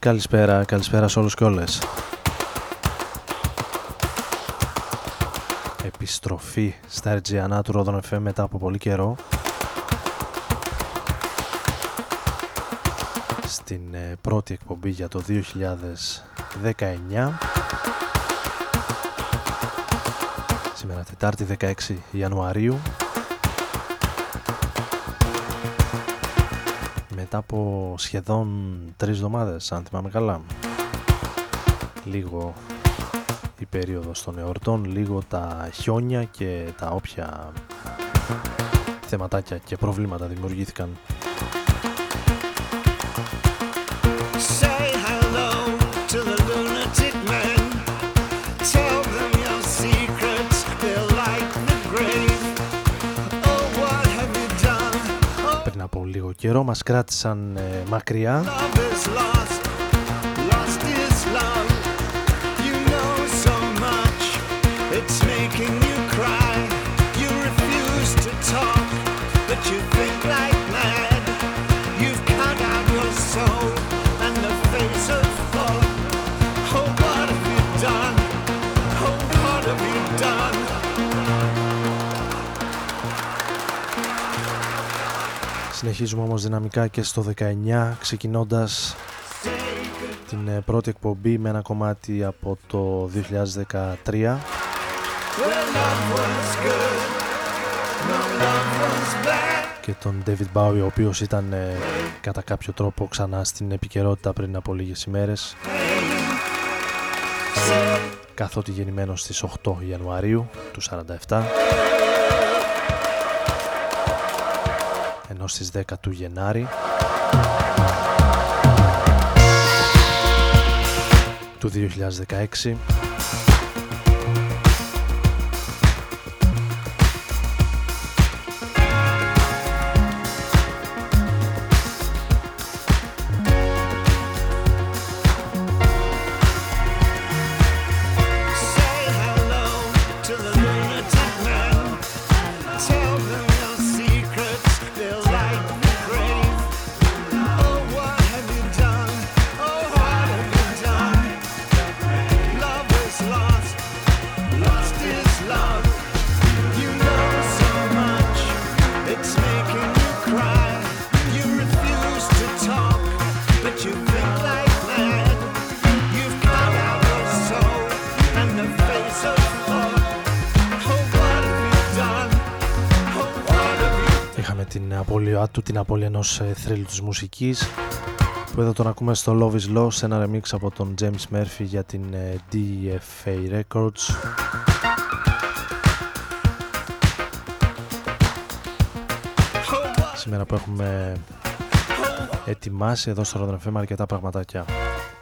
Καλησπέρα, καλησπέρα σε όλους και όλες. Επιστροφή στα RGNA του Rodon FM μετά από πολύ καιρό. Στην ε, πρώτη εκπομπή για το 2019. Σήμερα Τετάρτη 16 Ιανουαρίου μετά από σχεδόν τρεις εβδομάδες αν θυμάμαι καλά. Λίγο η περίοδος των εορτών λίγο τα χιόνια και τα όποια θεματάκια και προβλήματα δημιουργήθηκαν καιρό μας κράτησαν ε, μακριά Συνεχίζουμε όμως δυναμικά και στο 19 ξεκινώντας την ε, πρώτη εκπομπή με ένα κομμάτι από το 2013 και τον David Bowie ο οποίος ήταν ε, κατά κάποιο τρόπο ξανά στην επικαιρότητα πριν από λίγες ημέρες. Καθότι γεννημένος στις 8 Ιανουαρίου του 47 ενώ στις 10 του Γενάρη. Του 2016 του την απώλεια ενός ε, θρύλου της μουσικής. Που εδώ τον ακούμε στο Love is Law σε ένα remix από τον James Murphy για την ε, DFA Records. Σήμερα που έχουμε ετοιμάσει εδώ στο Rodon FM αρκετά πραγματάκια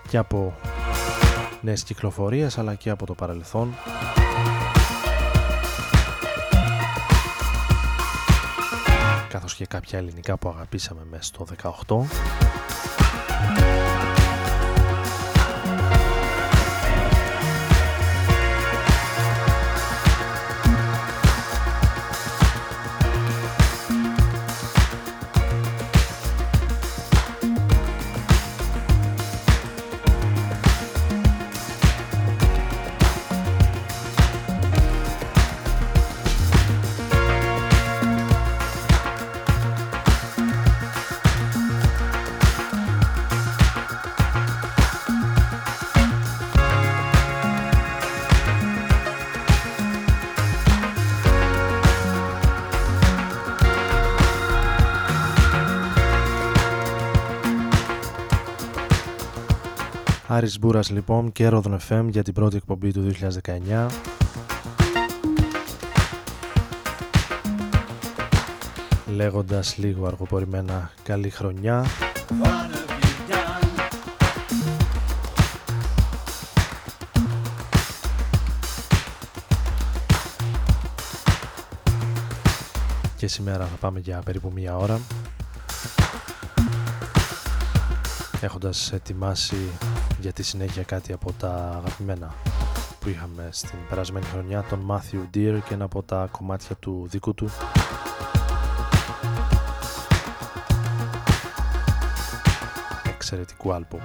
και από νέες κυκλοφορίες αλλά και από το παρελθόν καθώς και κάποια ελληνικά που αγαπήσαμε μέσα στο 18 Άρης Μπούρας λοιπόν και Rodon FM για την πρώτη εκπομπή του 2019 λέγοντας λίγο αργοπορημένα καλή χρονιά. Και σήμερα θα πάμε για περίπου μία ώρα. Έχοντας ετοιμάσει για τη συνέχεια κάτι από τα αγαπημένα που είχαμε στην περασμένη χρονιά τον Matthew Deer και ένα από τα κομμάτια του δικού του εξαιρετικού άλμπου.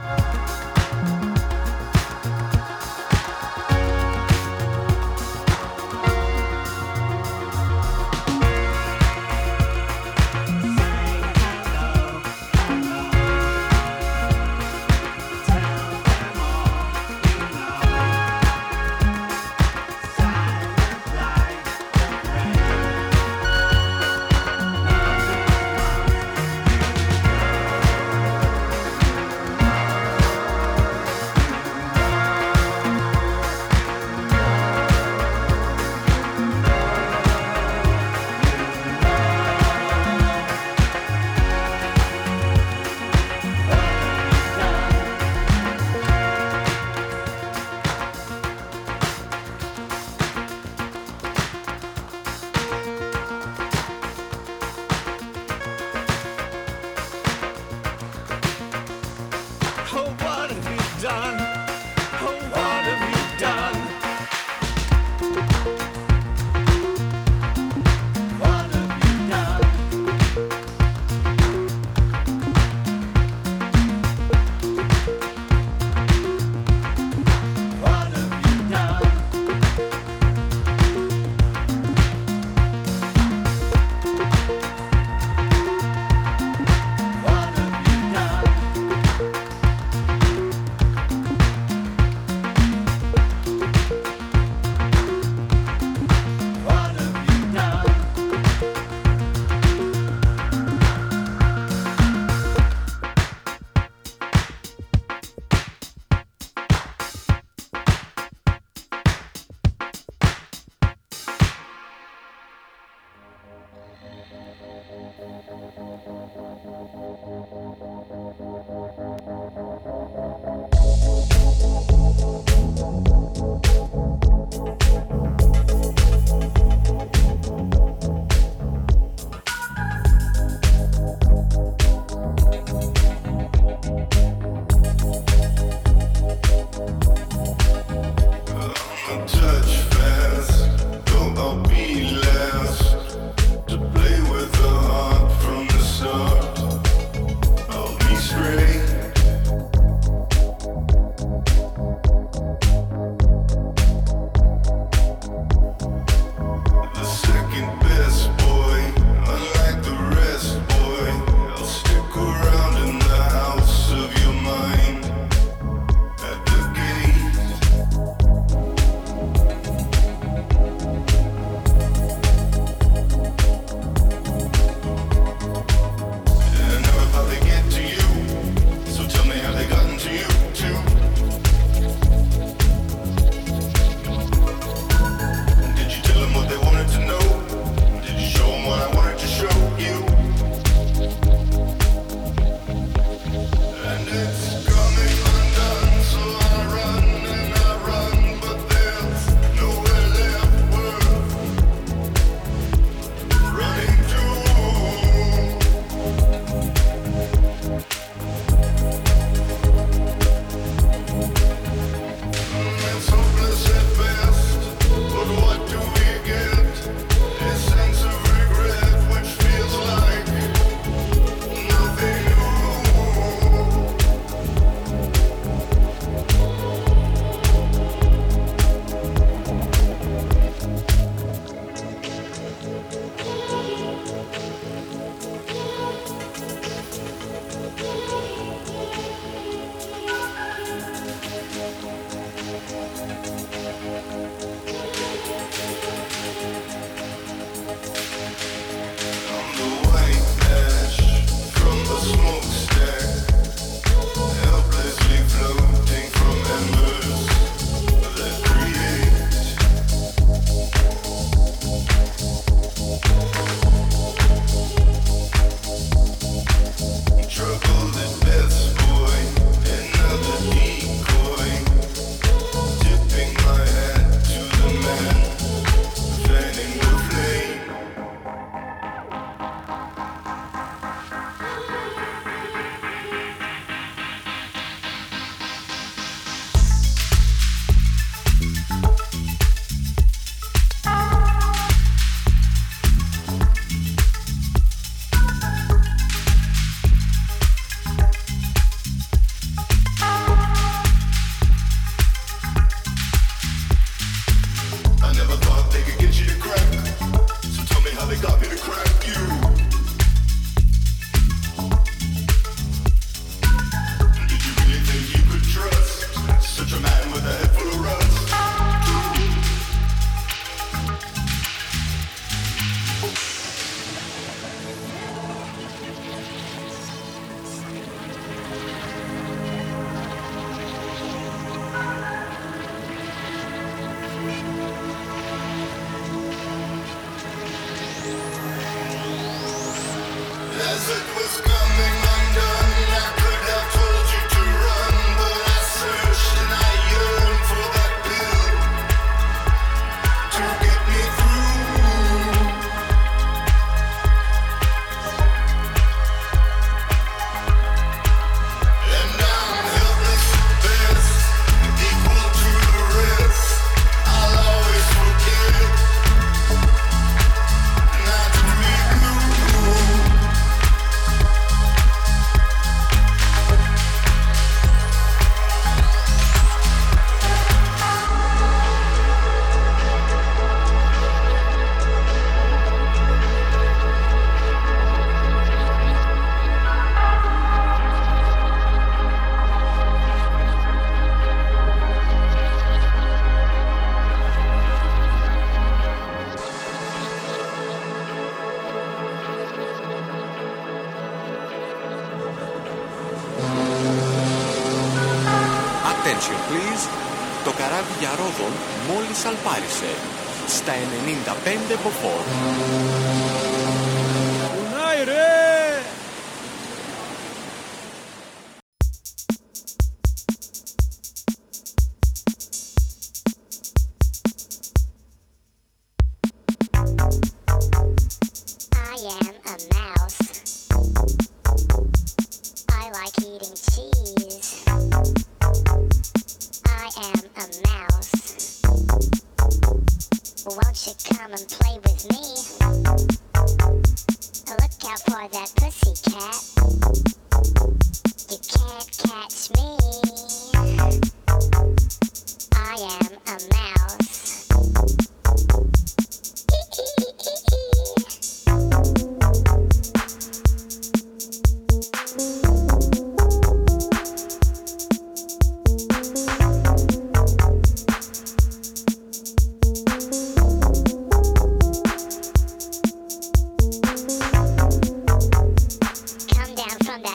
before.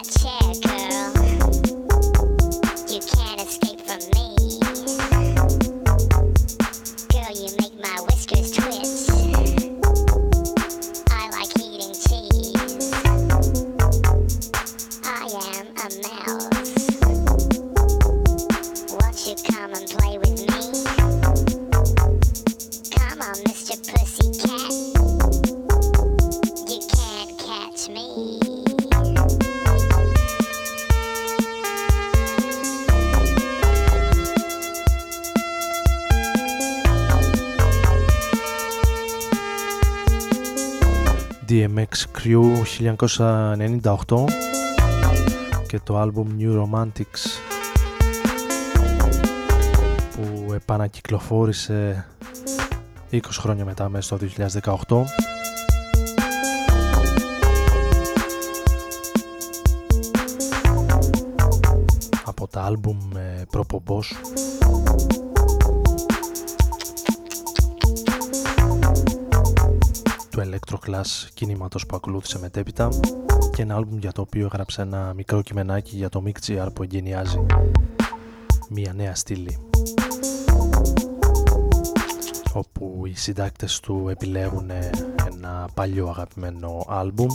that. 1998 και το άλμπουμ New Romantics που επανακυκλοφόρησε 20 χρόνια μετά μέσα στο 2018 από τα άλμπουμ προπομπός Electroclass κινήματος που ακολούθησε μετέπειτα και ένα άλμπουμ για το οποίο έγραψε ένα μικρό κειμενάκι για το Mick που εγκαινιάζει μια νέα στήλη. Όπου οι συντάκτες του επιλέγουν ένα παλιό αγαπημένο άλμπουμ.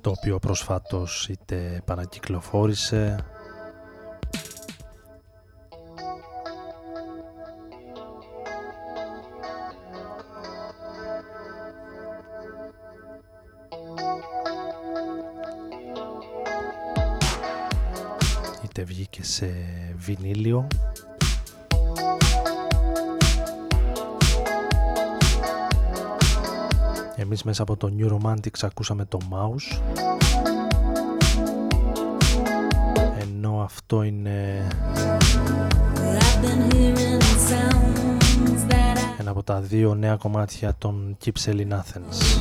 Το οποίο προσφάτως είτε επανακυκλοφόρησε σε βινίλιο. Εμείς μέσα από το New Romantics ακούσαμε το Mouse. Ενώ αυτό είναι ένα από τα δύο νέα κομμάτια των Keep Selling Athens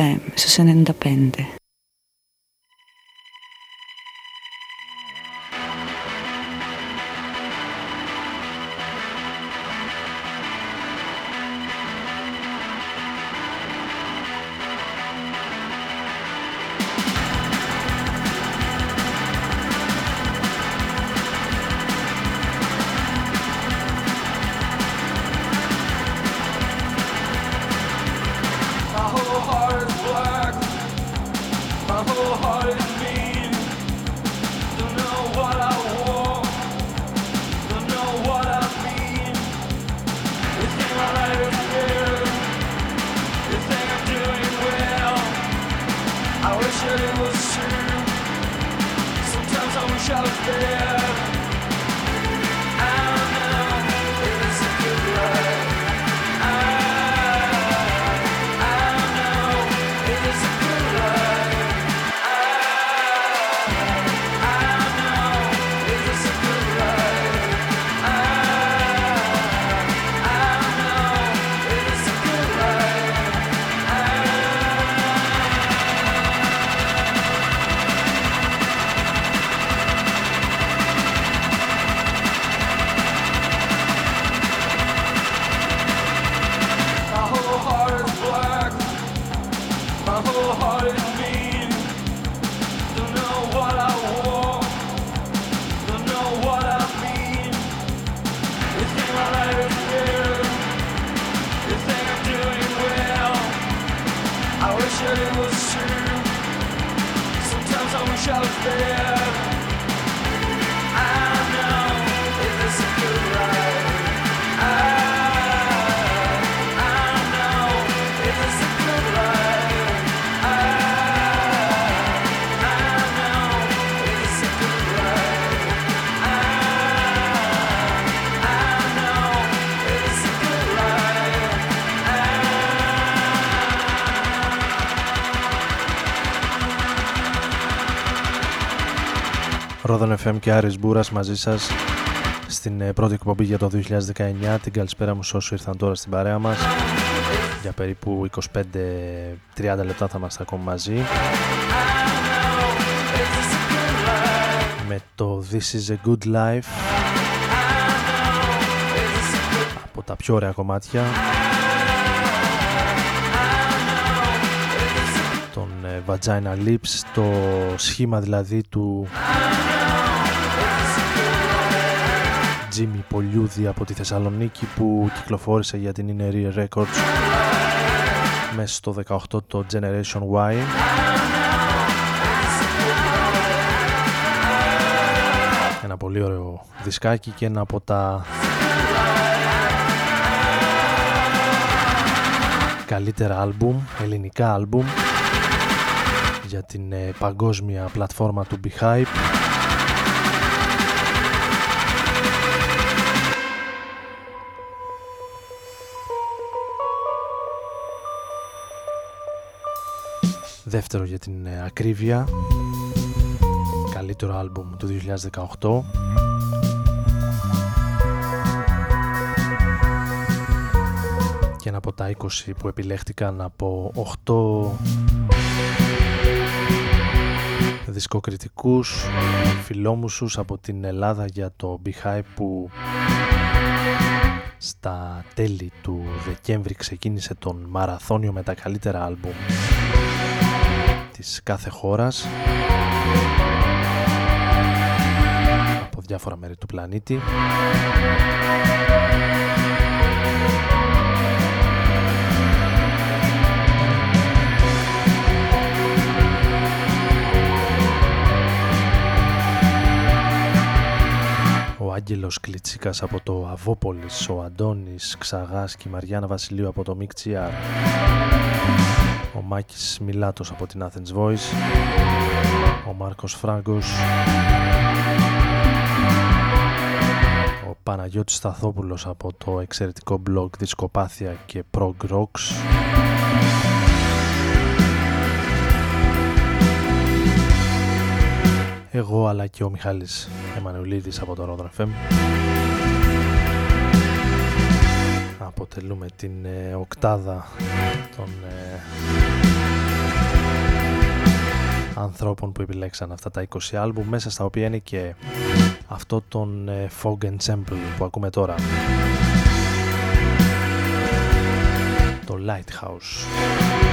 FM Ρόδον FM και Άρης Μπούρας μαζί σας στην ε, πρώτη εκπομπή για το 2019. Την καλησπέρα μου σε όσους ήρθαν τώρα στην παρέα μας. Για περίπου 25-30 λεπτά θα είμαστε ακόμα μαζί. Με το This is a Good Life από τα πιο ωραία κομμάτια τον ε, Vagina Lips το σχήμα δηλαδή του Jimmy Πολιούδη από τη Θεσσαλονίκη που κυκλοφόρησε για την Inner Records μέσα στο 18 το Generation Y. Ένα πολύ ωραίο δισκάκι και ένα από τα καλύτερα άλμπουμ, ελληνικά άλμπουμ για την ε, παγκόσμια πλατφόρμα του Behype δεύτερο για την ε, ακρίβεια. Καλύτερο άλμπουμ του 2018 και ένα από τα 20 που επιλέχτηκαν από 8 δισκοκριτικούς φιλόμουσους από την Ελλάδα για το Beehive που στα τέλη του Δεκέμβρη ξεκίνησε τον μαραθώνιο με τα καλύτερα άλμπουμ της κάθε χώρας. Από διάφορα μέρη του πλανήτη. Ο Άγγελος Κλιτσίκας από το Αβόπολης, ο Αντώνης Ξαγάς και η Μαριάννα Βασιλείου από το Μικτσιάρ ο Μάκης Μιλάτος από την Athens Voice, ο Μάρκος Φράγκος, ο Παναγιώτης Σταθόπουλος από το εξαιρετικό blog Δισκοπάθεια και Prog Rocks, εγώ αλλά και ο Μιχάλης Εμμανουλίδης από το Rodan FM αποτελούμε την ε, οκτάδα των ε, ανθρώπων που επιλέξαν αυτά τα 20 άλμπου μέσα στα οποία είναι και αυτό τον ε, Fog Ensemble που ακούμε τώρα. Το Lighthouse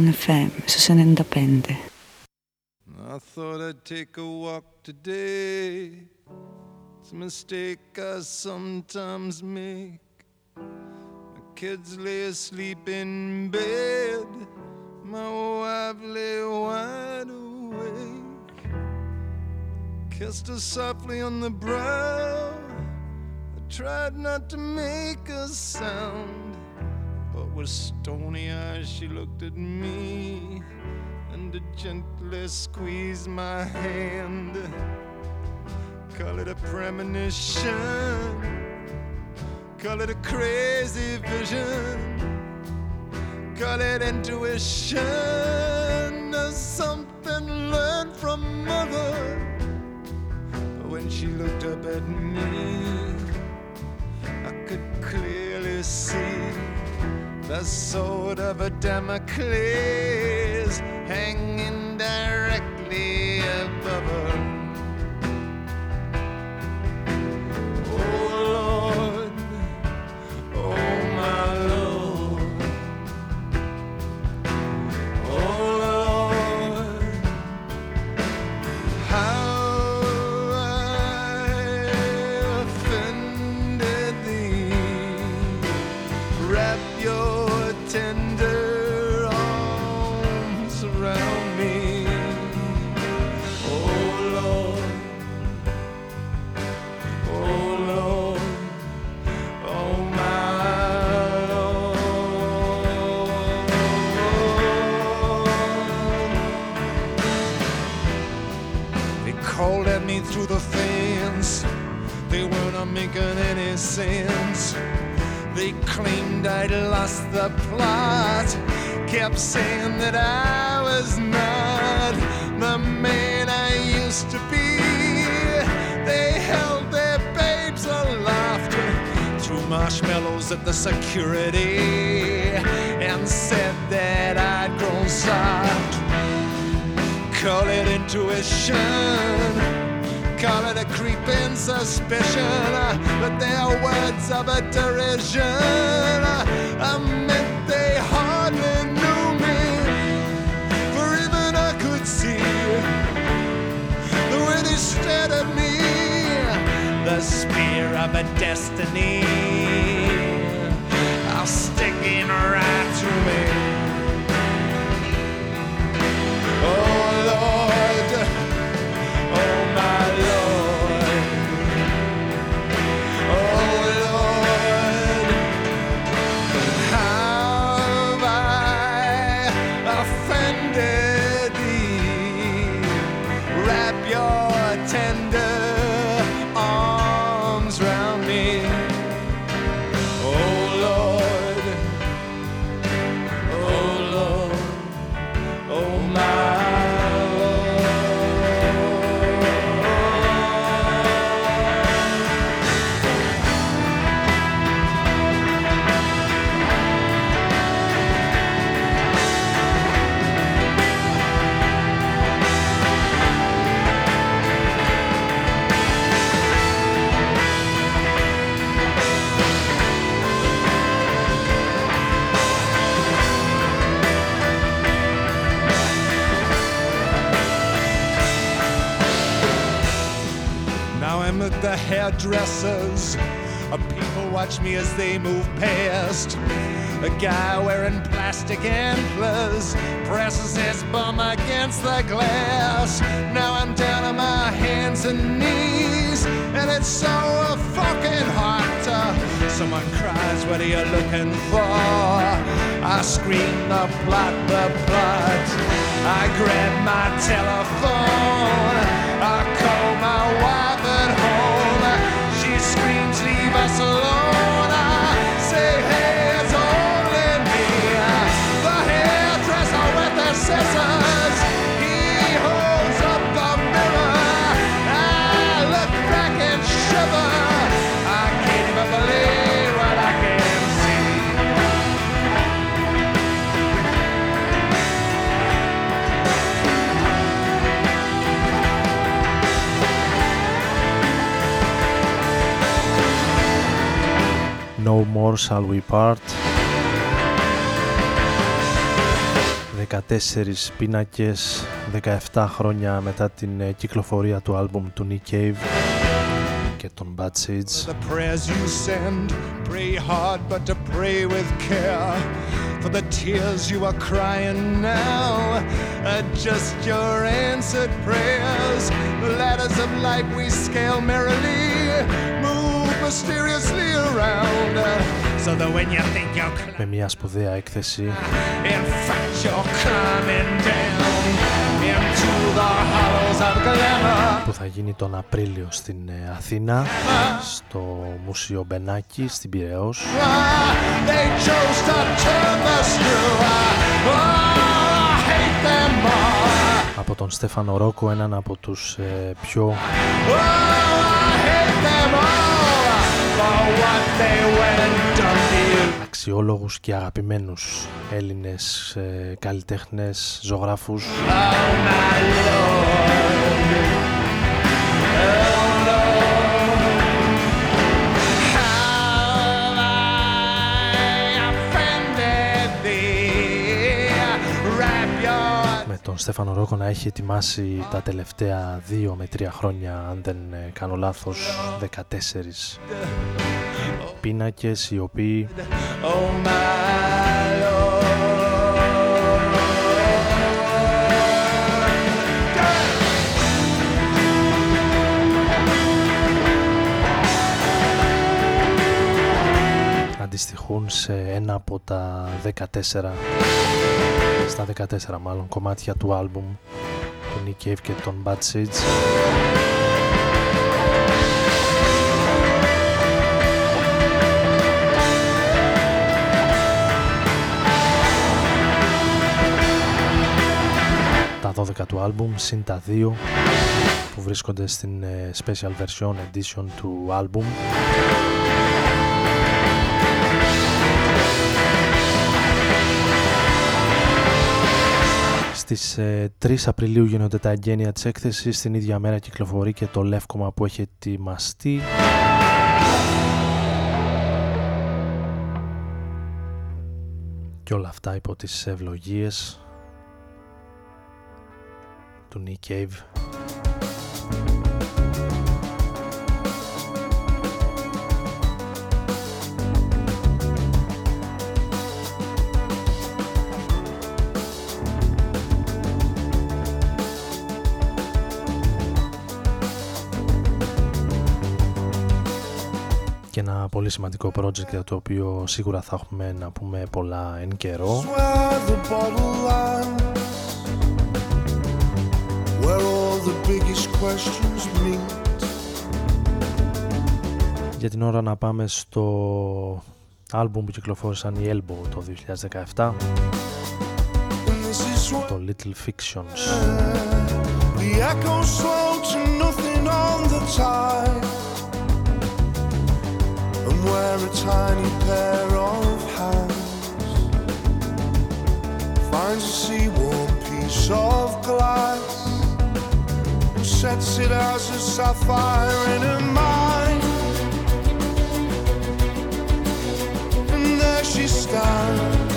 Radon FM στους 95. I thought I'd take a walk today. It's a mistake I sometimes make. My kids lay asleep in bed. My wife lay wide awake. Kissed her softly on the brow. I tried not to make a sound. With stony eyes, she looked at me and gently squeezed my hand. Call it a premonition, call it a crazy vision, call it intuition, or something learned from mother. But when she looked up at me, I could clearly see the sword of a Damocles making any sense. They claimed I'd lost the plot. Kept saying that I was not the man I used to be. They held their babes aloft threw marshmallows at the security and said that I'd grown soft. Call it intuition. Call it a creeping suspicion, but they're words of a derision. I meant they hardly knew me, for even I could see the way they stared at me, the spear of a destiny, are Uh, People watch me as they move past. A guy wearing plastic antlers presses his bum against the glass. Now I'm down on my hands and knees, and it's so fucking hot. Someone cries, What are you looking for? I scream the plot, the plot. I grab my telephone. No More Shall We Part 14 πίνακες 17 χρόνια μετά την ε, κυκλοφορία του άλμπουμ του Nick Cave και των Bad Seeds The prayers you send, pray hard but to pray with care For the tears you are crying now are just your answered prayers The ladders of light we scale merrily Move mysteriously around So that when you think you're με μια σπουδαία έκθεση In fact you're climbing down Into the hollows of glamour που θα γίνει τον Απρίλιο στην ε, Αθήνα στο Μουσείο Μπενάκη στην Πειραιώς They chose to turn the screw Oh, I hate them all από τον Στέφανο Ρόκο έναν από τους ε, πιο Oh, I hate them all αξιόλογους και αγαπημένους Έλληνες ε, καλλιτέχνες, ζωγράφους. Oh my lord Oh τον Στέφανο Ρόκο να έχει ετοιμάσει τα τελευταία δύο με τρία χρόνια αν δεν ε, κάνω λάθος 14 πίνακες οι οποίοι Oh my αντιστοιχούν σε ένα από τα 14 στα 14 μάλλον κομμάτια του άλμπουμ του Nick Cave και των Bad Seeds. Τα 12 του άλμπουμ συν τα 2 που βρίσκονται στην ε, special version edition του άλμπουμ Στις ε, 3 Απριλίου γίνονται τα εγγένεια της έκθεσης, την ίδια μέρα κυκλοφορεί και το λεύκομα που έχει ετοιμαστεί. Και όλα αυτά υπό τις ευλογίες του Nick Cave. Και ένα πολύ σημαντικό project για το οποίο σίγουρα θα έχουμε να πούμε πολλά εν καιρό. Για την ώρα να πάμε στο άλμπουμ που κυκλοφόρησαν οι Elbow το 2017 το Little Fictions where a tiny pair of hands Finds a sea-warm piece of glass And sets it as a sapphire in her mind. And there she stands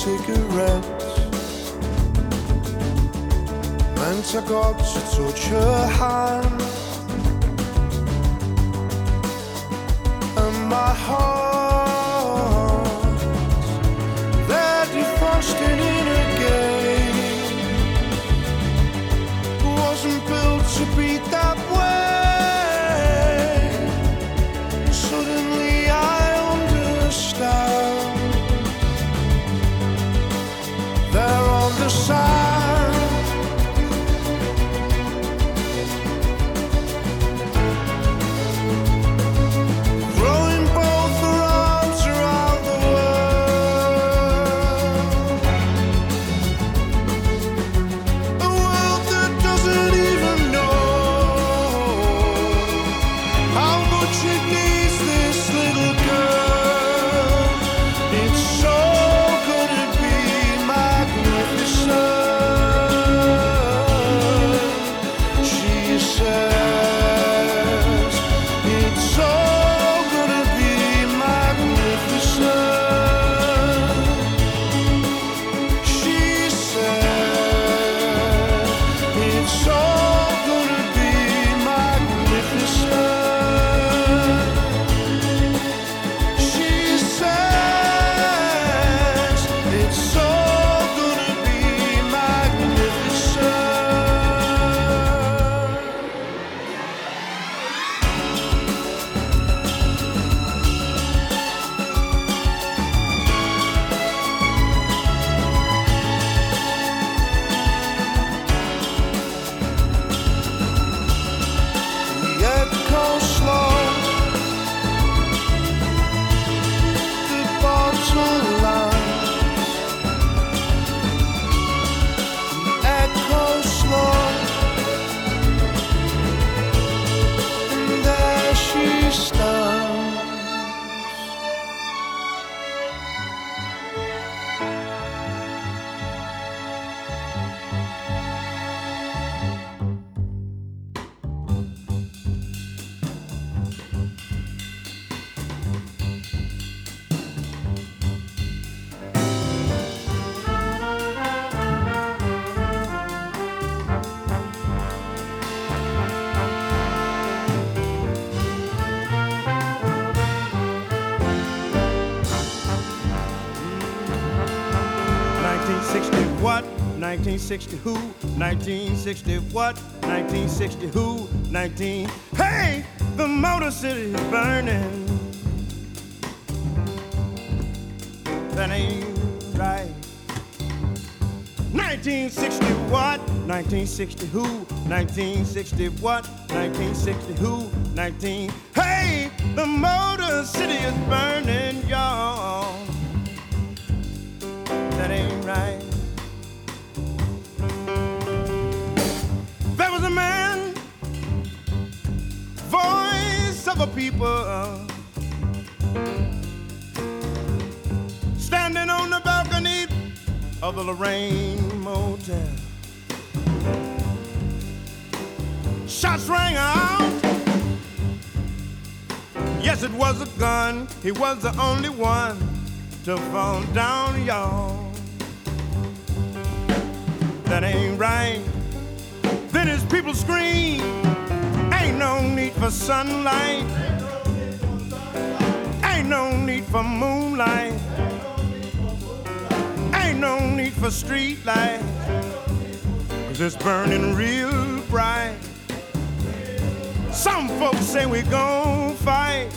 cigarettes. Meant I got to touch her hand. And my heart, 1960 who? 1960 what? 1960 who? 19. Hey, the Motor City is burning. That ain't right. 1960 what? 1960 who? 1960 what? 1960 who? 19. Hey, the Motor City is burning, y'all. People, standing on the balcony of the Lorraine Motel. Shots rang out. Yes, it was a gun. He was the only one to fall down, y'all. That ain't right. Then his people scream. Ain't no need for sunlight. For moonlight Ain't no need for street lights, cause it's burning real bright. Some folks say we gon' fight,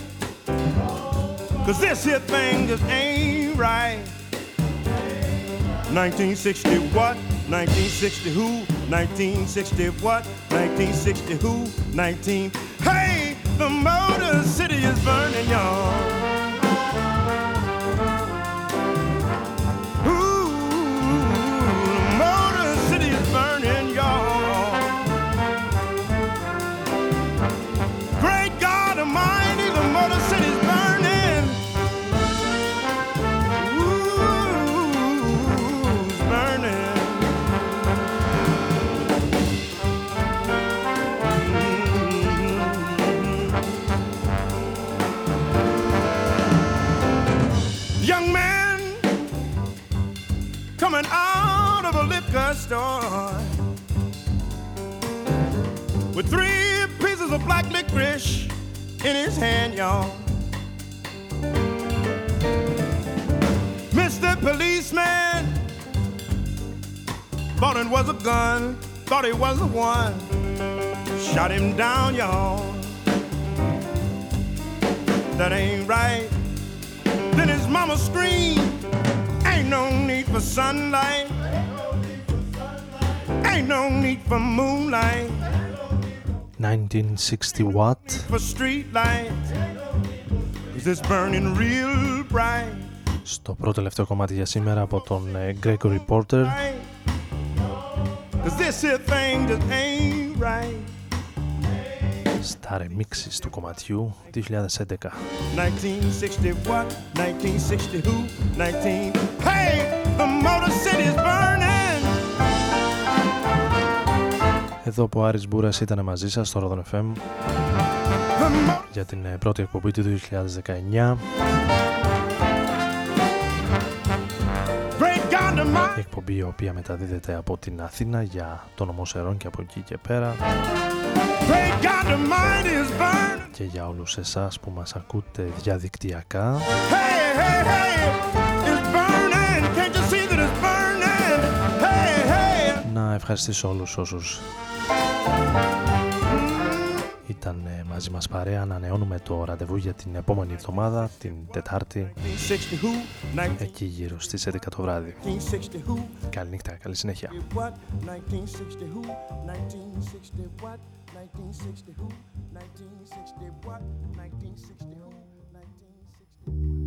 cause this here thing just ain't right. 1960 what? 1960 who? 1960 what? 1960 who? 19. Hey, the Motor City is burning, y'all. Store with three pieces of black licorice in his hand, y'all. Mr. Policeman thought it was a gun, thought it was the one, shot him down, y'all. That ain't right. Then his mama screamed, ain't no need for sunlight. Ain't no need for moonlight. 1960 watt. For street lights. Is burning real bright. Στο πρώτο τελευταίο κομμάτι για σήμερα από τον Gregory Porter. This thing just ain't right. Στα remixes του κομματιού 2011. 1960 what? 1960 who? 19. Hey, the Motor City is burning. Εδώ που ο Άρης Μπούρας ήταν μαζί σας στο Rodon FM για την ε, πρώτη εκπομπή του 2019. Η εκπομπή η οποία μεταδίδεται από την Αθήνα για τον νομό και από εκεί και πέρα. Και για όλους εσάς που μας ακούτε διαδικτυακά. Hey, hey, hey, να ευχαριστήσω όλους όσους ήταν ε, μαζί μας παρέα, ανανεώνουμε το ραντεβού για την επόμενη εβδομάδα, την Τετάρτη, εκεί γύρω στις 11 το βράδυ. Καλή νύχτα, καλή συνέχεια. Música